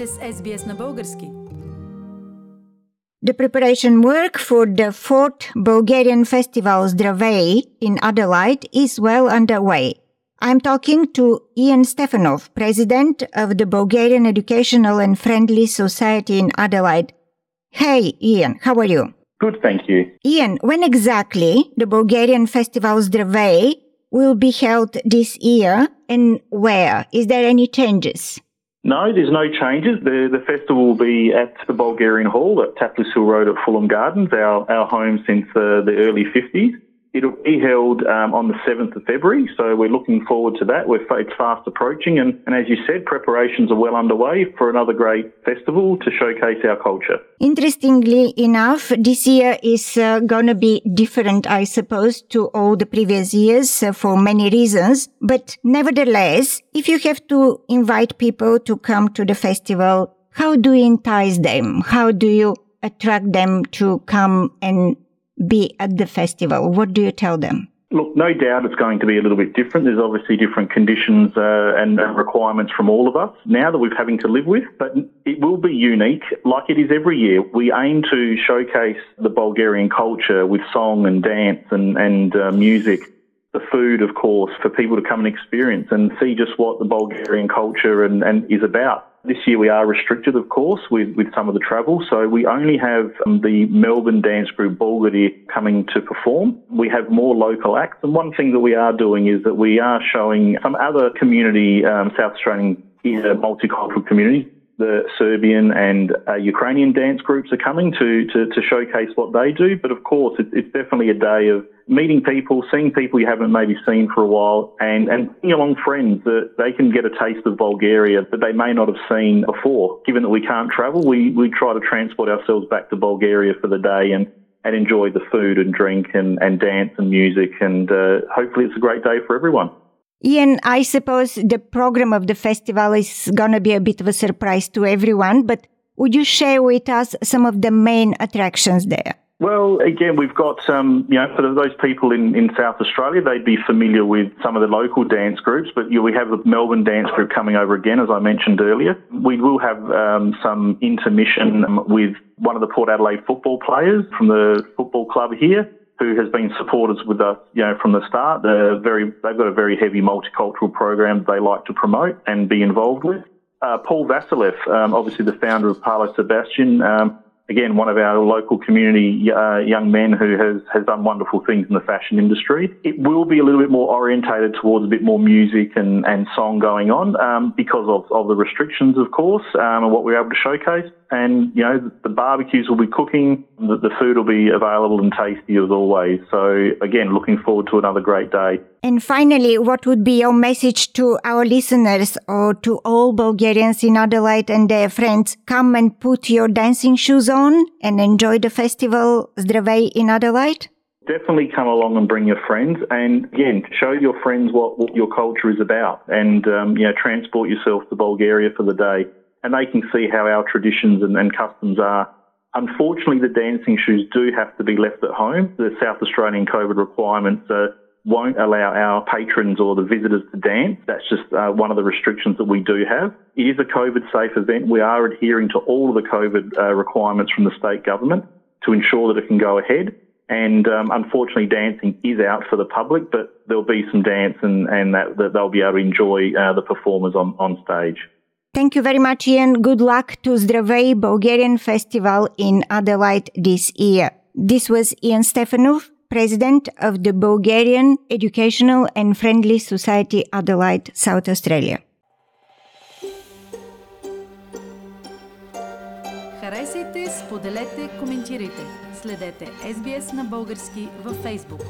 сте с SBS на български. The preparation work for the fourth Bulgarian festival Zdravei in Adelaide is well underway. I'm talking to Ian Stefanov, president of the Bulgarian Educational and Friendly Society in Adelaide. Hey, Ian, how are you? Good, thank you. Ian, when exactly the Bulgarian festival Zdravei will be held this year and where? Is there any changes? No, there's no changes. The, the festival will be at the Bulgarian Hall at Tapleys Hill Road at Fulham Gardens, our, our home since uh, the early 50s. It'll be held um, on the 7th of February, so we're looking forward to that. We're, it's fast approaching, and, and as you said, preparations are well underway for another great festival to showcase our culture. Interestingly enough, this year is uh, going to be different, I suppose, to all the previous years uh, for many reasons. But nevertheless, if you have to invite people to come to the festival, how do you entice them? How do you attract them to come and be at the festival? What do you tell them? Look, no doubt it's going to be a little bit different. There's obviously different conditions uh, and requirements from all of us now that we're having to live with, but it will be unique like it is every year. We aim to showcase the Bulgarian culture with song and dance and, and uh, music. The food, of course, for people to come and experience and see just what the Bulgarian culture and, and is about. This year we are restricted, of course, with, with some of the travel. So we only have um, the Melbourne dance group Bulgari coming to perform. We have more local acts. And one thing that we are doing is that we are showing some other community, um, South Australian uh, multicultural community. The Serbian and uh, Ukrainian dance groups are coming to, to, to showcase what they do. But of course, it, it's definitely a day of meeting people, seeing people you haven't maybe seen for a while, and, and bringing along friends that they can get a taste of Bulgaria that they may not have seen before. Given that we can't travel, we, we try to transport ourselves back to Bulgaria for the day and, and enjoy the food and drink and, and dance and music. And uh, hopefully it's a great day for everyone. Ian, I suppose the program of the festival is going to be a bit of a surprise to everyone, but would you share with us some of the main attractions there? Well, again, we've got, um, you know, for those people in, in South Australia, they'd be familiar with some of the local dance groups, but you we have the Melbourne dance group coming over again, as I mentioned earlier. We will have um, some intermission with one of the Port Adelaide football players from the football club here who has been supporters with us, you know, from the start. They're very, they've got a very heavy multicultural program they like to promote and be involved with. Uh, Paul Vasileff, um, obviously the founder of Paolo Sebastian, um, again, one of our local community uh, young men who has, has done wonderful things in the fashion industry. It will be a little bit more orientated towards a bit more music and, and song going on um, because of, of the restrictions, of course, um, and what we're able to showcase. And, you know, the barbecues will be cooking, the, the food will be available and tasty as always. So, again, looking forward to another great day. And finally, what would be your message to our listeners or to all Bulgarians in Adelaide and their friends? Come and put your dancing shoes on and enjoy the festival Zdravei in Adelaide? Definitely come along and bring your friends, and again, show your friends what, what your culture is about, and um, you know, transport yourself to Bulgaria for the day, and they can see how our traditions and, and customs are. Unfortunately, the dancing shoes do have to be left at home. The South Australian COVID requirements uh, won't allow our patrons or the visitors to dance. That's just uh, one of the restrictions that we do have. It is a COVID safe event. We are adhering to all of the COVID uh, requirements from the state government to ensure that it can go ahead. And um, unfortunately, dancing is out for the public, but there'll be some dance and, and that, that they'll be able to enjoy uh, the performers on, on stage. Thank you very much, Ian. Good luck to Zdravei Bulgarian Festival in Adelaide this year. This was Ian Stefanov, President of the Bulgarian Educational and Friendly Society Adelaide, South Australia. Харесайте, споделете, коментирайте. Следете SBS на български във Facebook.